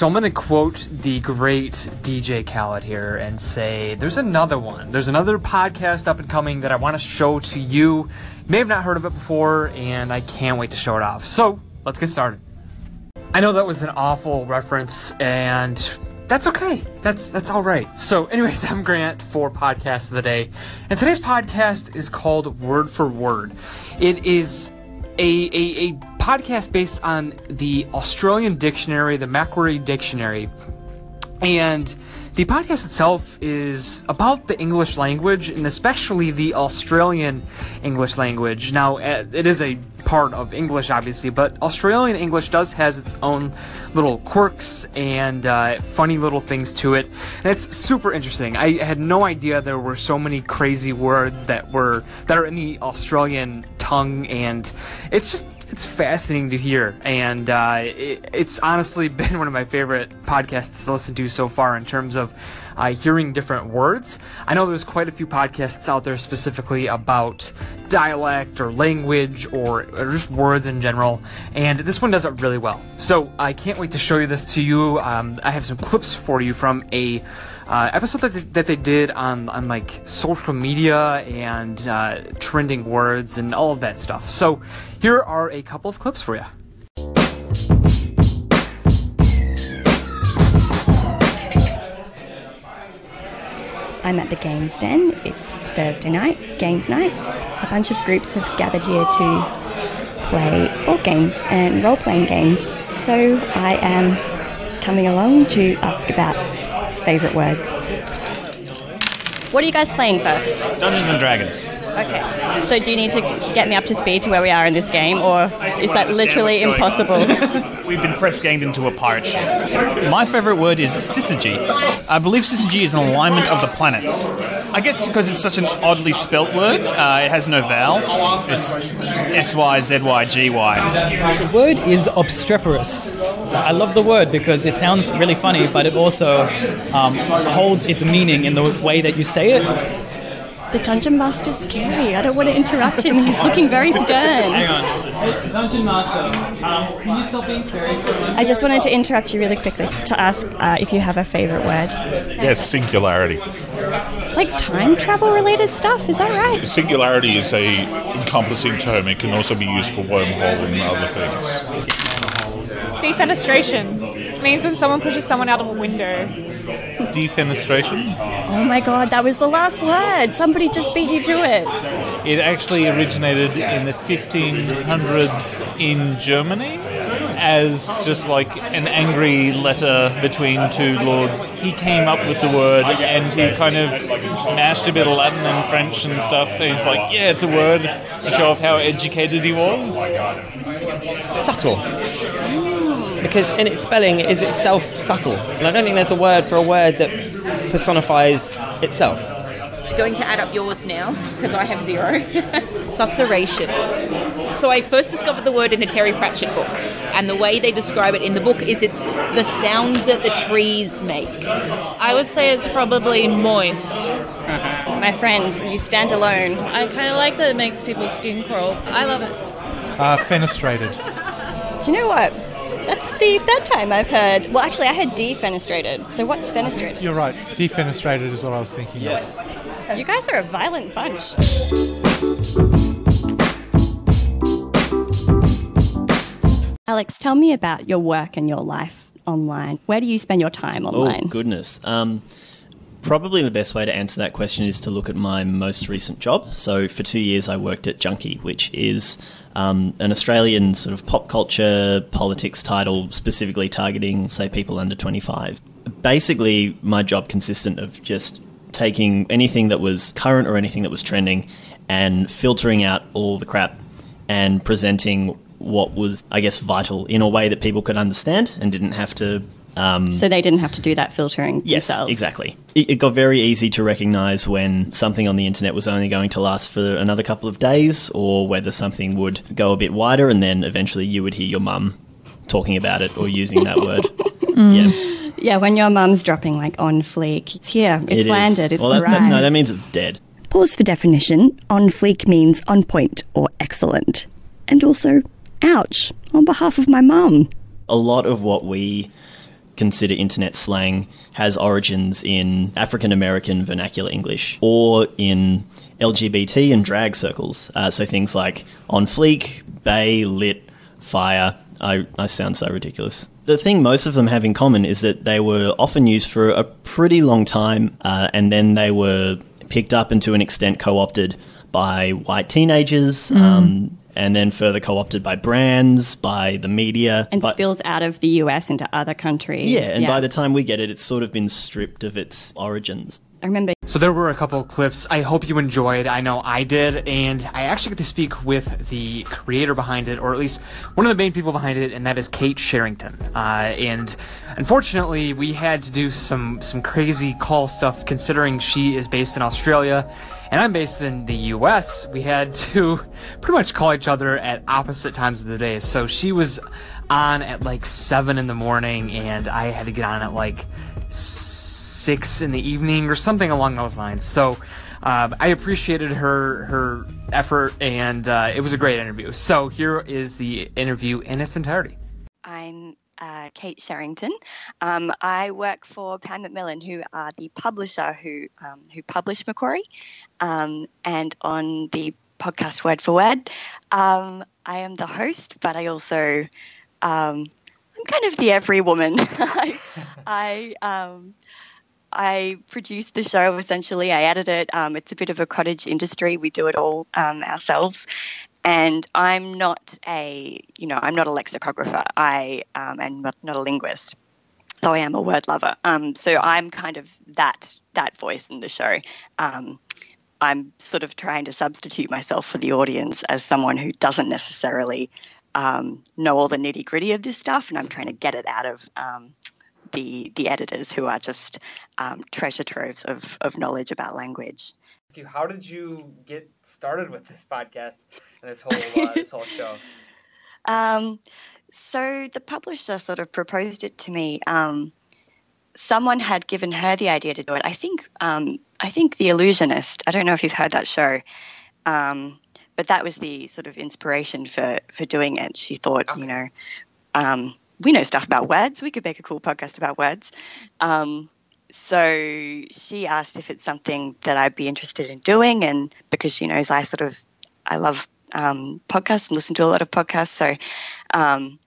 So I'm going to quote the great DJ Khaled here and say there's another one. There's another podcast up and coming that I want to show to you. You may have not heard of it before, and I can't wait to show it off. So let's get started. I know that was an awful reference, and that's okay. That's that's all right. So, anyways, I'm Grant for podcast of the day, and today's podcast is called Word for Word. It is a, a, a podcast based on the Australian dictionary, the Macquarie Dictionary. And the podcast itself is about the English language and especially the Australian English language. Now, uh, it is a part of English, obviously, but Australian English does has its own little quirks and uh, funny little things to it, and it's super interesting. I had no idea there were so many crazy words that were that are in the Australian tongue, and it's just it's fascinating to hear, and uh, it, it's honestly been one of my favorite podcasts to listen to so far in terms of uh, hearing different words. I know there's quite a few podcasts out there specifically about dialect or language or, or just words in general, and this one does it really well. So I can't wait to show you this to you. Um, I have some clips for you from a uh, episode that they, that they did on, on like social media and uh, trending words and all of that stuff. So here are a couple of clips for you. I'm at the Games Den. It's Thursday night, games night. A bunch of groups have gathered here to play board games and role playing games. So I am coming along to ask about favourite words. What are you guys playing first? Dungeons and Dragons. Okay. So do you need to get me up to speed to where we are in this game, or is that literally impossible? We've been press ganged into a pirate ship. My favourite word is syzygy. I believe syzygy is an alignment of the planets. I guess because it's such an oddly spelt word, uh, it has no vowels. It's S Y Z Y G Y. The word is obstreperous. I love the word because it sounds really funny, but it also um, holds its meaning in the way that you say it. The Dungeon Master's scary. I don't want to interrupt him. He's looking very stern. Hang on. Dungeon Master, um, can you stop being scary for a I just wanted to interrupt you really quickly to ask uh, if you have a favourite word. Yes, singularity. It's like time travel related stuff. Is that right? Singularity is a encompassing term. It can also be used for wormhole and other things. Defenestration means when someone pushes someone out of a window. defenestration. Oh my god, that was the last word. Somebody just beat you to it. It actually originated in the 1500s in Germany as just like an angry letter between two lords. He came up with the word and he kind of mashed a bit of Latin and French and stuff. And he's like, yeah, it's a word to show off how educated he was. subtle. Because in its spelling it is itself subtle. And I don't think there's a word for a word that personifies itself. going to add up yours now because I have zero. Susurration. So I first discovered the word in a Terry Pratchett book, and the way they describe it in the book is it's the sound that the trees make. I would say it's probably moist. My friend, you stand alone. I kind of like that it makes people's skin crawl. I love it. Uh, fenestrated. Do you know what? That's the third time I've heard. Well, actually, I heard defenestrated. So what's fenestrated? You're right. Defenestrated is what I was thinking Yes. of. You guys are a violent bunch. Alex, tell me about your work and your life online. Where do you spend your time online? Oh, goodness. Um, probably the best way to answer that question is to look at my most recent job. So, for two years, I worked at Junkee, which is um, an Australian sort of pop culture politics title specifically targeting, say, people under 25. Basically, my job consisted of just taking anything that was current or anything that was trending and filtering out all the crap and presenting what was, I guess, vital in a way that people could understand and didn't have to. Um, so they didn't have to do that filtering Yes, themselves. exactly. It, it got very easy to recognize when something on the internet was only going to last for another couple of days or whether something would go a bit wider and then eventually you would hear your mum talking about it or using that word. Yeah, Yeah, when your mum's dropping like on fleek, it's here, it's it landed, it's well, that, that- arrived. no, that means it's dead. Pause for definition. On fleek means on point or excellent. And also, ouch, on behalf of my mum. a lot of what we consider internet slang has origins in African American vernacular English or in LGBT and drag circles. Uh, so things like on fleek, bae, lit, fire. I, I sound so ridiculous. The thing most of them have in common is that they were often used for a pretty long time uh, and then they were picked up and to an extent co opted by white teenagers. Um, and then further co-opted by brands, by the media, And by- spills out of the US into other countries. yeah, and by the time we get it, it's sort of been stripped of its origins. I remember So there were a couple clips. I hope you enjoyed. I know I did, and I actually get to speak with the creator behind it, or at least one of the main people behind it, and that is Kate Sherrington. Uh, and unfortunately, we had to do some some crazy call stuff, considering she is based in Australia, and I'm based in the U.S. We had to pretty much call each other at opposite times of the day. So she was on at like seven in the morning, and I had to get on at like six in the evening or something along those lines. So um, I appreciated her her effort, and uh, it was a great interview. So here is the interview in its entirety. I'm uh, Kate Sherrington. Um, I work for Pan Macmillan, who are the publisher who um, who publish Macquarie, um, and on the podcast Word for Word, um, I am the host, but I also um, I'm kind of the every woman. I I, I produce the show essentially. I edit it. Um, it's a bit of a cottage industry. We do it all um, ourselves. And I'm not a, you know, I'm not a lexicographer. I um, am not, not a linguist, though I am a word lover. Um, so I'm kind of that that voice in the show. Um, I'm sort of trying to substitute myself for the audience as someone who doesn't necessarily um, know all the nitty gritty of this stuff, and I'm trying to get it out of the the editors who are just um, treasure troves of, of knowledge about language. How did you get started with this podcast and this whole uh, this whole show? Um, so the publisher sort of proposed it to me. Um, someone had given her the idea to do it. I think um, I think The Allusionist. I don't know if you've heard that show, um, but that was the sort of inspiration for for doing it. She thought, you know, um, we know stuff about words. We could make a cool podcast about words. Um, so she asked if it's something that I'd be interested in doing, and because she knows I sort of I love um, podcasts and listen to a lot of podcasts, so um,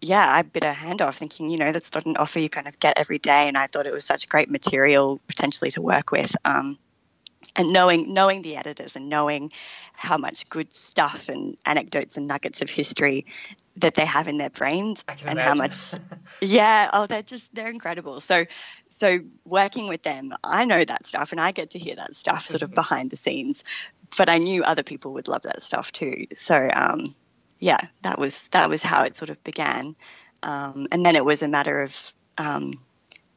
yeah, I bit a hand off, thinking you know that's not an offer you kind of get every day, and I thought it was such great material potentially to work with. Um, and knowing knowing the editors and knowing how much good stuff and anecdotes and nuggets of history that they have in their brains and how much yeah oh they're just they're incredible. So so working with them i know that stuff and i get to hear that stuff sort of behind the scenes but i knew other people would love that stuff too. So um yeah that was that was how it sort of began. Um, and then it was a matter of um,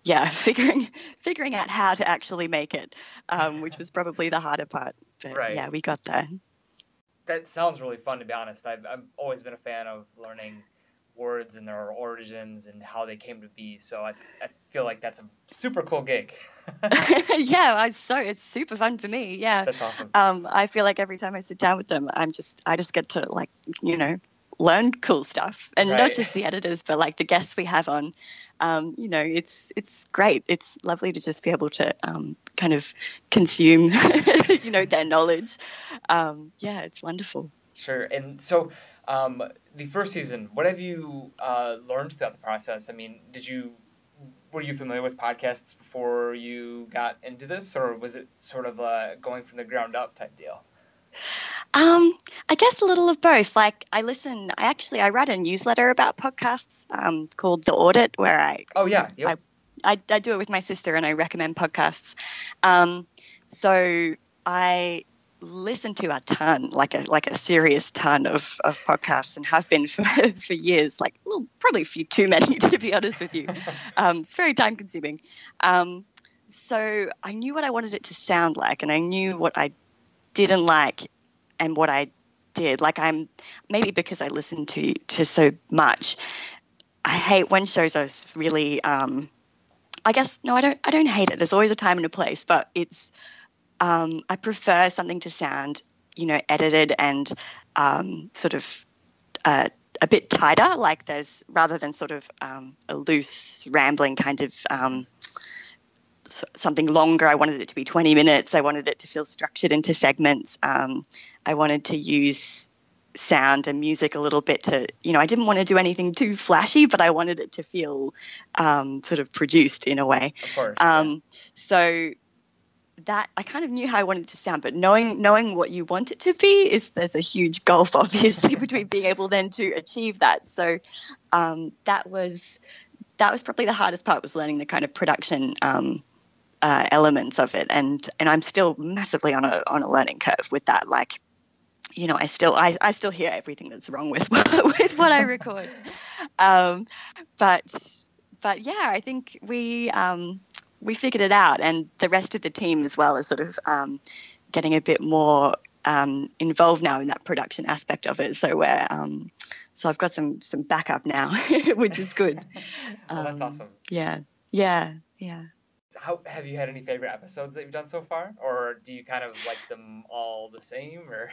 yeah figuring figuring out how to actually make it um, which was probably the harder part but Right. yeah we got there That sounds really fun, to be honest. I've, I've always been a fan of learning words and their origins and how they came to be. So I, I feel like that's a super cool gig. yeah, I so it's super fun for me. Yeah, That's awesome. Um, I feel like every time I sit down with them, I'm just I just get to like you know learn cool stuff, and not just the editors, but like the guests we have on. Um, you know, it's it's great. It's lovely to just be able to um, kind of consume, you know, their knowledge. Um, yeah, it's wonderful. Sure. And so, um, the first season, what have you uh, learned throughout the process? I mean, did you were you familiar with podcasts before you got into this, or was it sort of a going from the ground up type deal? Um, I guess a little of both. Like I listen, I actually I write a newsletter about podcasts um, called The Audit, where I Oh yeah. Yep. I, I do it with my sister and I recommend podcasts. Um, so I listen to a ton, like a like a serious ton of, of podcasts, and have been for, for years. Like well, probably a few too many, to be honest with you. Um, it's very time consuming. Um, so I knew what I wanted it to sound like, and I knew what I didn't like, and what I did. Like I'm maybe because I listened to to so much. I hate when shows are really. Um, I guess no, I don't. I don't hate it. There's always a time and a place, but it's. Um, I prefer something to sound, you know, edited and um, sort of uh, a bit tighter. Like there's rather than sort of um, a loose, rambling kind of um, something longer. I wanted it to be 20 minutes. I wanted it to feel structured into segments. Um, I wanted to use sound and music a little bit to, you know, I didn't want to do anything too flashy, but I wanted it to feel um, sort of produced in a way. Of course. Um, so that I kind of knew how I wanted it to sound, but knowing knowing what you want it to be is there's a huge gulf, obviously, between being able then to achieve that. So um, that was that was probably the hardest part was learning the kind of production um, uh, elements of it, and and I'm still massively on a on a learning curve with that. Like, you know, I still I, I still hear everything that's wrong with with what I record, um, but but yeah, I think we um, we figured it out, and the rest of the team as well is sort of um, getting a bit more um, involved now in that production aspect of it. So we're um, so I've got some some backup now, which is good. Oh, that's Um, awesome. Yeah, yeah, yeah. How have you had any favorite episodes that you've done so far, or do you kind of like them all the same, or?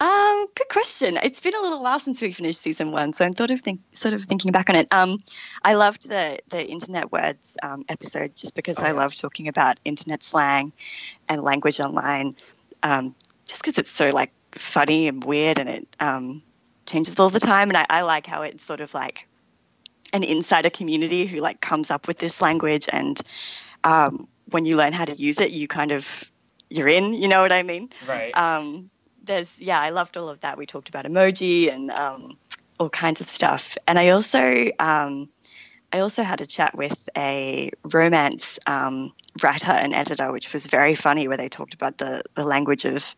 Um, good question. It's been a little while since we finished season one, so I'm sort of think, sort of thinking back on it. Um, I loved the the internet words um, episode just because I love talking about internet slang and language online. Um, just because it's so like funny and weird, and it um, changes all the time, and I, I like how it's sort of like an insider community who like comes up with this language, and um, when you learn how to use it, you kind of you're in. You know what I mean? Right. um, there's yeah, I loved all of that. We talked about emoji and um, all kinds of stuff, and I also um, I also had a chat with a romance um, writer and editor, which was very funny, where they talked about the the language of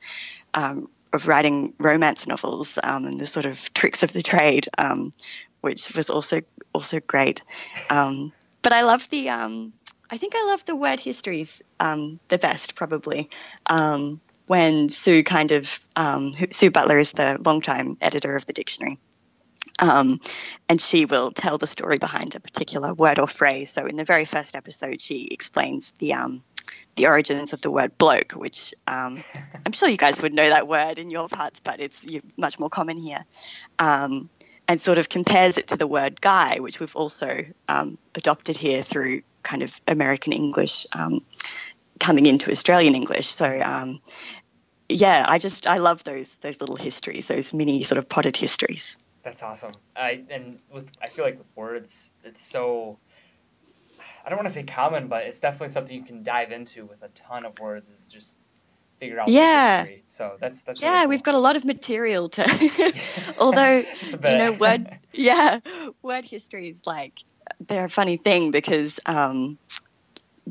um, of writing romance novels um, and the sort of tricks of the trade, um, which was also also great. Um, but I love the um, I think I love the word histories um, the best, probably. Um, when Sue kind of um, Sue Butler is the longtime editor of the dictionary, um, and she will tell the story behind a particular word or phrase. So in the very first episode, she explains the um, the origins of the word bloke, which um, I'm sure you guys would know that word in your parts, but it's much more common here. Um, and sort of compares it to the word guy, which we've also um, adopted here through kind of American English um, coming into Australian English. So um, yeah, I just I love those those little histories, those mini sort of potted histories. That's awesome. I and with I feel like with words, it's so. I don't want to say common, but it's definitely something you can dive into with a ton of words. Is just figure out. Yeah. history. So that's that's. yeah, we've got a lot of material to. although you know, word yeah, word history is like they're a funny thing because um,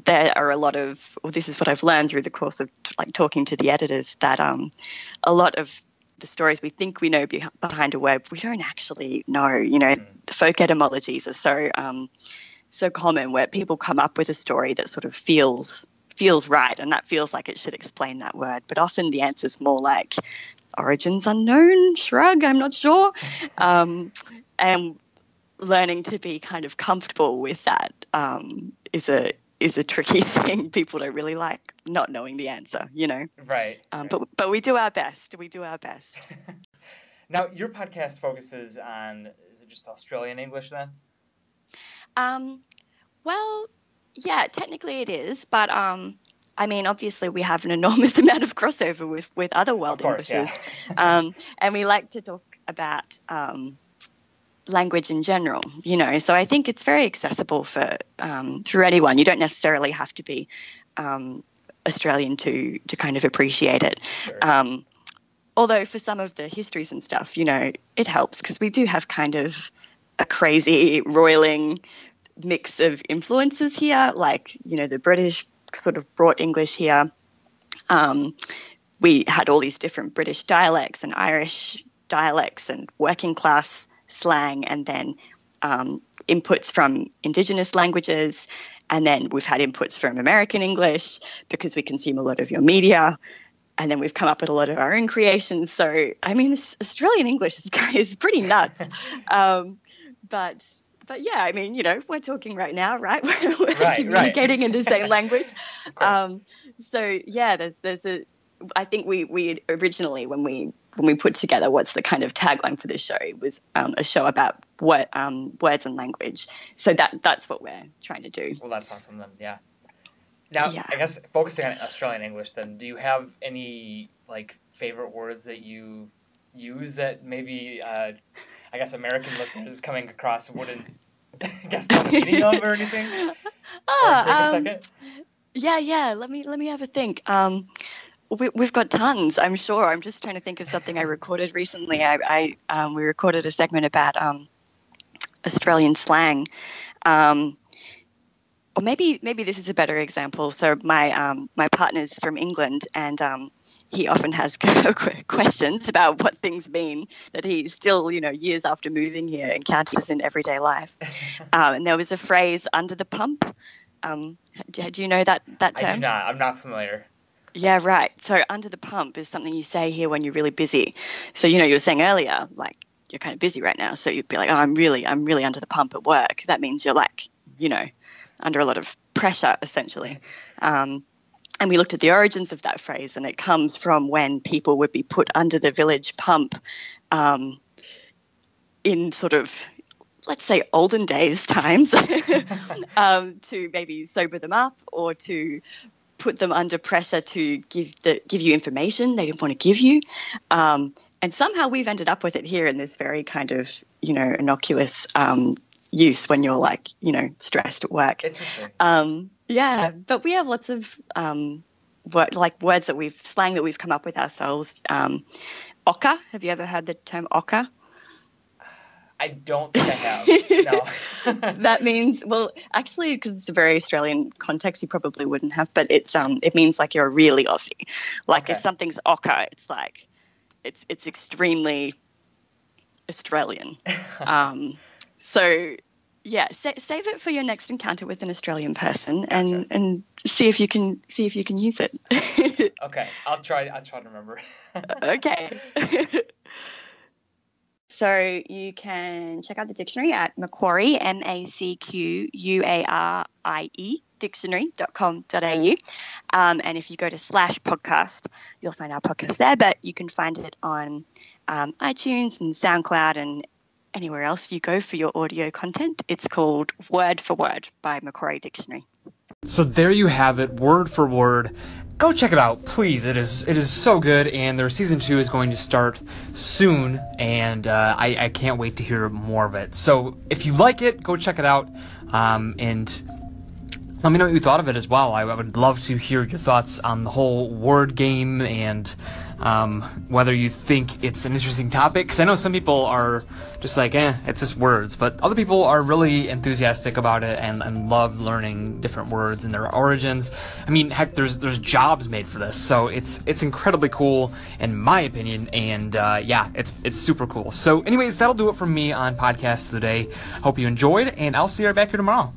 there are a lot of. Well, this is what I've learned through the course of like talking to the editors that um, a lot of the stories we think we know be- behind a web we don't actually know. You know, the folk etymologies are so um, so common where people come up with a story that sort of feels feels right and that feels like it should explain that word but often the answer is more like origins unknown shrug i'm not sure. Um, and learning to be kind of comfortable with that um, is a is a tricky thing. People don't really like not knowing the answer you know? Right. um, but but we do our best we do our best. Now your podcast focuses on is it just Australian English then? Um, well, yeah, technically it is, but um, I mean, obviously we have an enormous amount of crossover with with other world course, Englishes, um, and we like to talk about um, language in general. You know, so I think it's very accessible for um, through anyone. You don't necessarily have to be um, Australian to to kind of appreciate it. Um, although for some of the histories and stuff, you know, it helps because we do have kind of a crazy, roiling mix of influences here. Like, you know, the British sort of brought English here. Um, we had all these different British dialects and Irish dialects and working class slang, and then um, inputs from Indigenous languages. And then we've had inputs from American English because we consume a lot of your media. And then we've come up with a lot of our own creations. So, I mean, Australian English is, is pretty nuts. um, but but yeah, I mean, you know, we're talking right now, right? We're right. communicating in the same language. Um, so yeah, there's there's a I think we we originally when we when we put together what's the kind of tagline for the show it was um, a show about what um, words and language. So that that's what we're trying to do. Well, that's awesome then. Yeah. Now, Yeah. I guess focusing on Australian English, then, do you have any like favorite words that you use that maybe uh, I guess American listeners coming across wouldn't guess the meaning of or anything? Or a Ah, um, second. yeah, yeah. Let me let me have a think. Um, we, we've got tons, I'm sure. I'm just trying to think of something I recorded recently. I, I um, we recorded a segment about um, Australian slang. Um, or maybe maybe this is a better example. So my um, my partner's from England, and um, he often has questions about what things mean that he still, you know, years after moving here, encounters in everyday life. um, and there was a phrase "under the pump." Um, do, do you know that that term? I do not. I'm not familiar. Yeah, right. So under the pump is something you say here when you're really busy. So you know you were saying earlier, like you're kind of busy right now. So you'd be like, oh, I'm really, I'm really under the pump at work. That means you're like, you know, under a lot of pressure essentially. Um, and we looked at the origins of that phrase, and it comes from when people would be put under the village pump um, in sort of, let's say, olden days times um, to maybe sober them up or to put them under pressure to give the give you information they didn't want to give you. Um, and somehow we've ended up with it here in this very kind of you know innocuous um, use when you're like you know stressed at work. Yeah, but we have lots of um, word, like words that we've slang that we've come up with ourselves. Um, Ocker, have you ever heard the term ocker? I don't think I have. no. that means well, actually, because it's a very Australian context, you probably wouldn't have. But it's um, it means like you're really Aussie. Like if something's ocker, it's like it's it's extremely Australian. um, so yeah, sa- save it for your next encounter with an Australian person, and and see if you can see if you can use it. Okay, I'll try. I'll try to remember. okay. So you can check out the dictionary at Macquarie, M A C Q U A R I E, dictionary.com.au. Um, and if you go to slash podcast, you'll find our podcast there, but you can find it on um, iTunes and SoundCloud and anywhere else you go for your audio content. It's called Word for Word by Macquarie Dictionary. So there you have it, word for word. Go check it out, please. It is it is so good, and their season two is going to start soon, and uh, I, I can't wait to hear more of it. So if you like it, go check it out, um, and let me know what you thought of it as well. I, I would love to hear your thoughts on the whole word game and um, whether you think it's an interesting topic. Because I know some people are just like, eh, it's just words, but other people are really enthusiastic about it and, and love learning different words and their origins. I mean, heck, there's there's jobs made for this, so it's it's incredibly cool in my opinion. And uh, yeah, it's it's super cool. So, anyways, that'll do it for me on podcast today. Hope you enjoyed, and I'll see you right back here tomorrow.